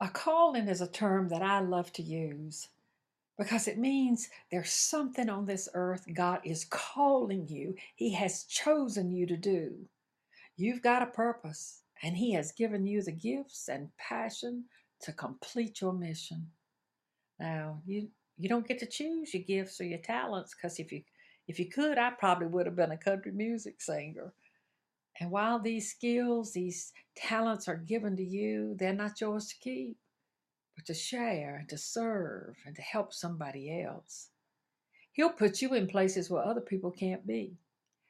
A calling is a term that I love to use because it means there's something on this earth God is calling you, He has chosen you to do. You've got a purpose, and He has given you the gifts and passion to complete your mission. Now, you you don't get to choose your gifts or your talents because if you if you could, I probably would have been a country music singer. And while these skills, these talents are given to you, they're not yours to keep, but to share and to serve and to help somebody else. He'll put you in places where other people can't be.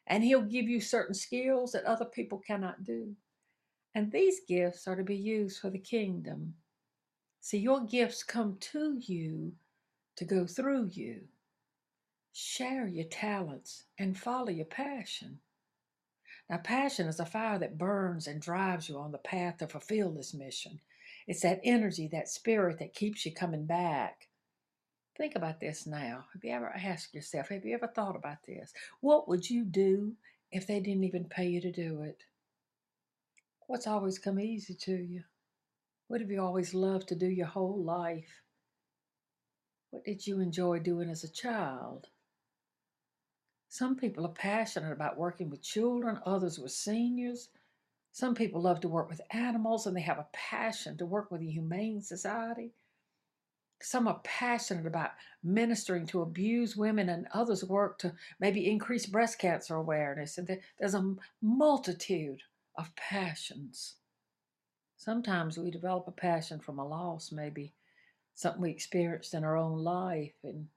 And he'll give you certain skills that other people cannot do. And these gifts are to be used for the kingdom. See, your gifts come to you to go through you. Share your talents and follow your passion. Now, passion is a fire that burns and drives you on the path to fulfill this mission. It's that energy, that spirit that keeps you coming back. Think about this now. Have you ever asked yourself, have you ever thought about this? What would you do if they didn't even pay you to do it? What's always come easy to you? What have you always loved to do your whole life? What did you enjoy doing as a child? Some people are passionate about working with children, others with seniors. Some people love to work with animals and they have a passion to work with the Humane Society. Some are passionate about ministering to abused women, and others work to maybe increase breast cancer awareness. And there's a multitude of passions. Sometimes we develop a passion from a loss, maybe something we experienced in our own life, and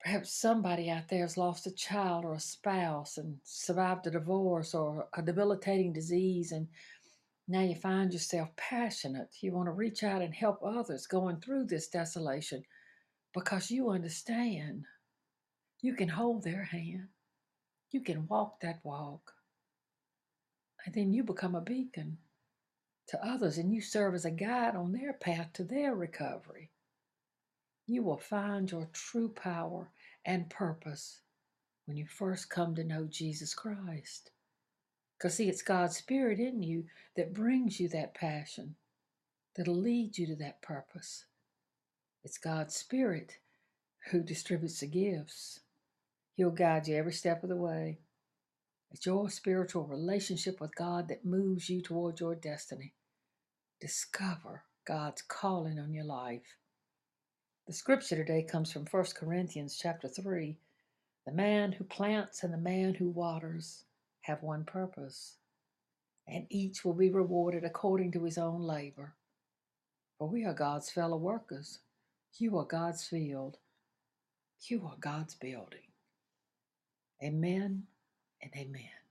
Perhaps somebody out there has lost a child or a spouse and survived a divorce or a debilitating disease, and now you find yourself passionate. You want to reach out and help others going through this desolation because you understand you can hold their hand, you can walk that walk, and then you become a beacon to others and you serve as a guide on their path to their recovery you will find your true power and purpose when you first come to know Jesus Christ. Because, see, it's God's Spirit in you that brings you that passion, that'll lead you to that purpose. It's God's Spirit who distributes the gifts. He'll guide you every step of the way. It's your spiritual relationship with God that moves you toward your destiny. Discover God's calling on your life. The scripture today comes from 1 Corinthians chapter 3. The man who plants and the man who waters have one purpose, and each will be rewarded according to his own labor. For we are God's fellow workers. You are God's field. You are God's building. Amen and amen.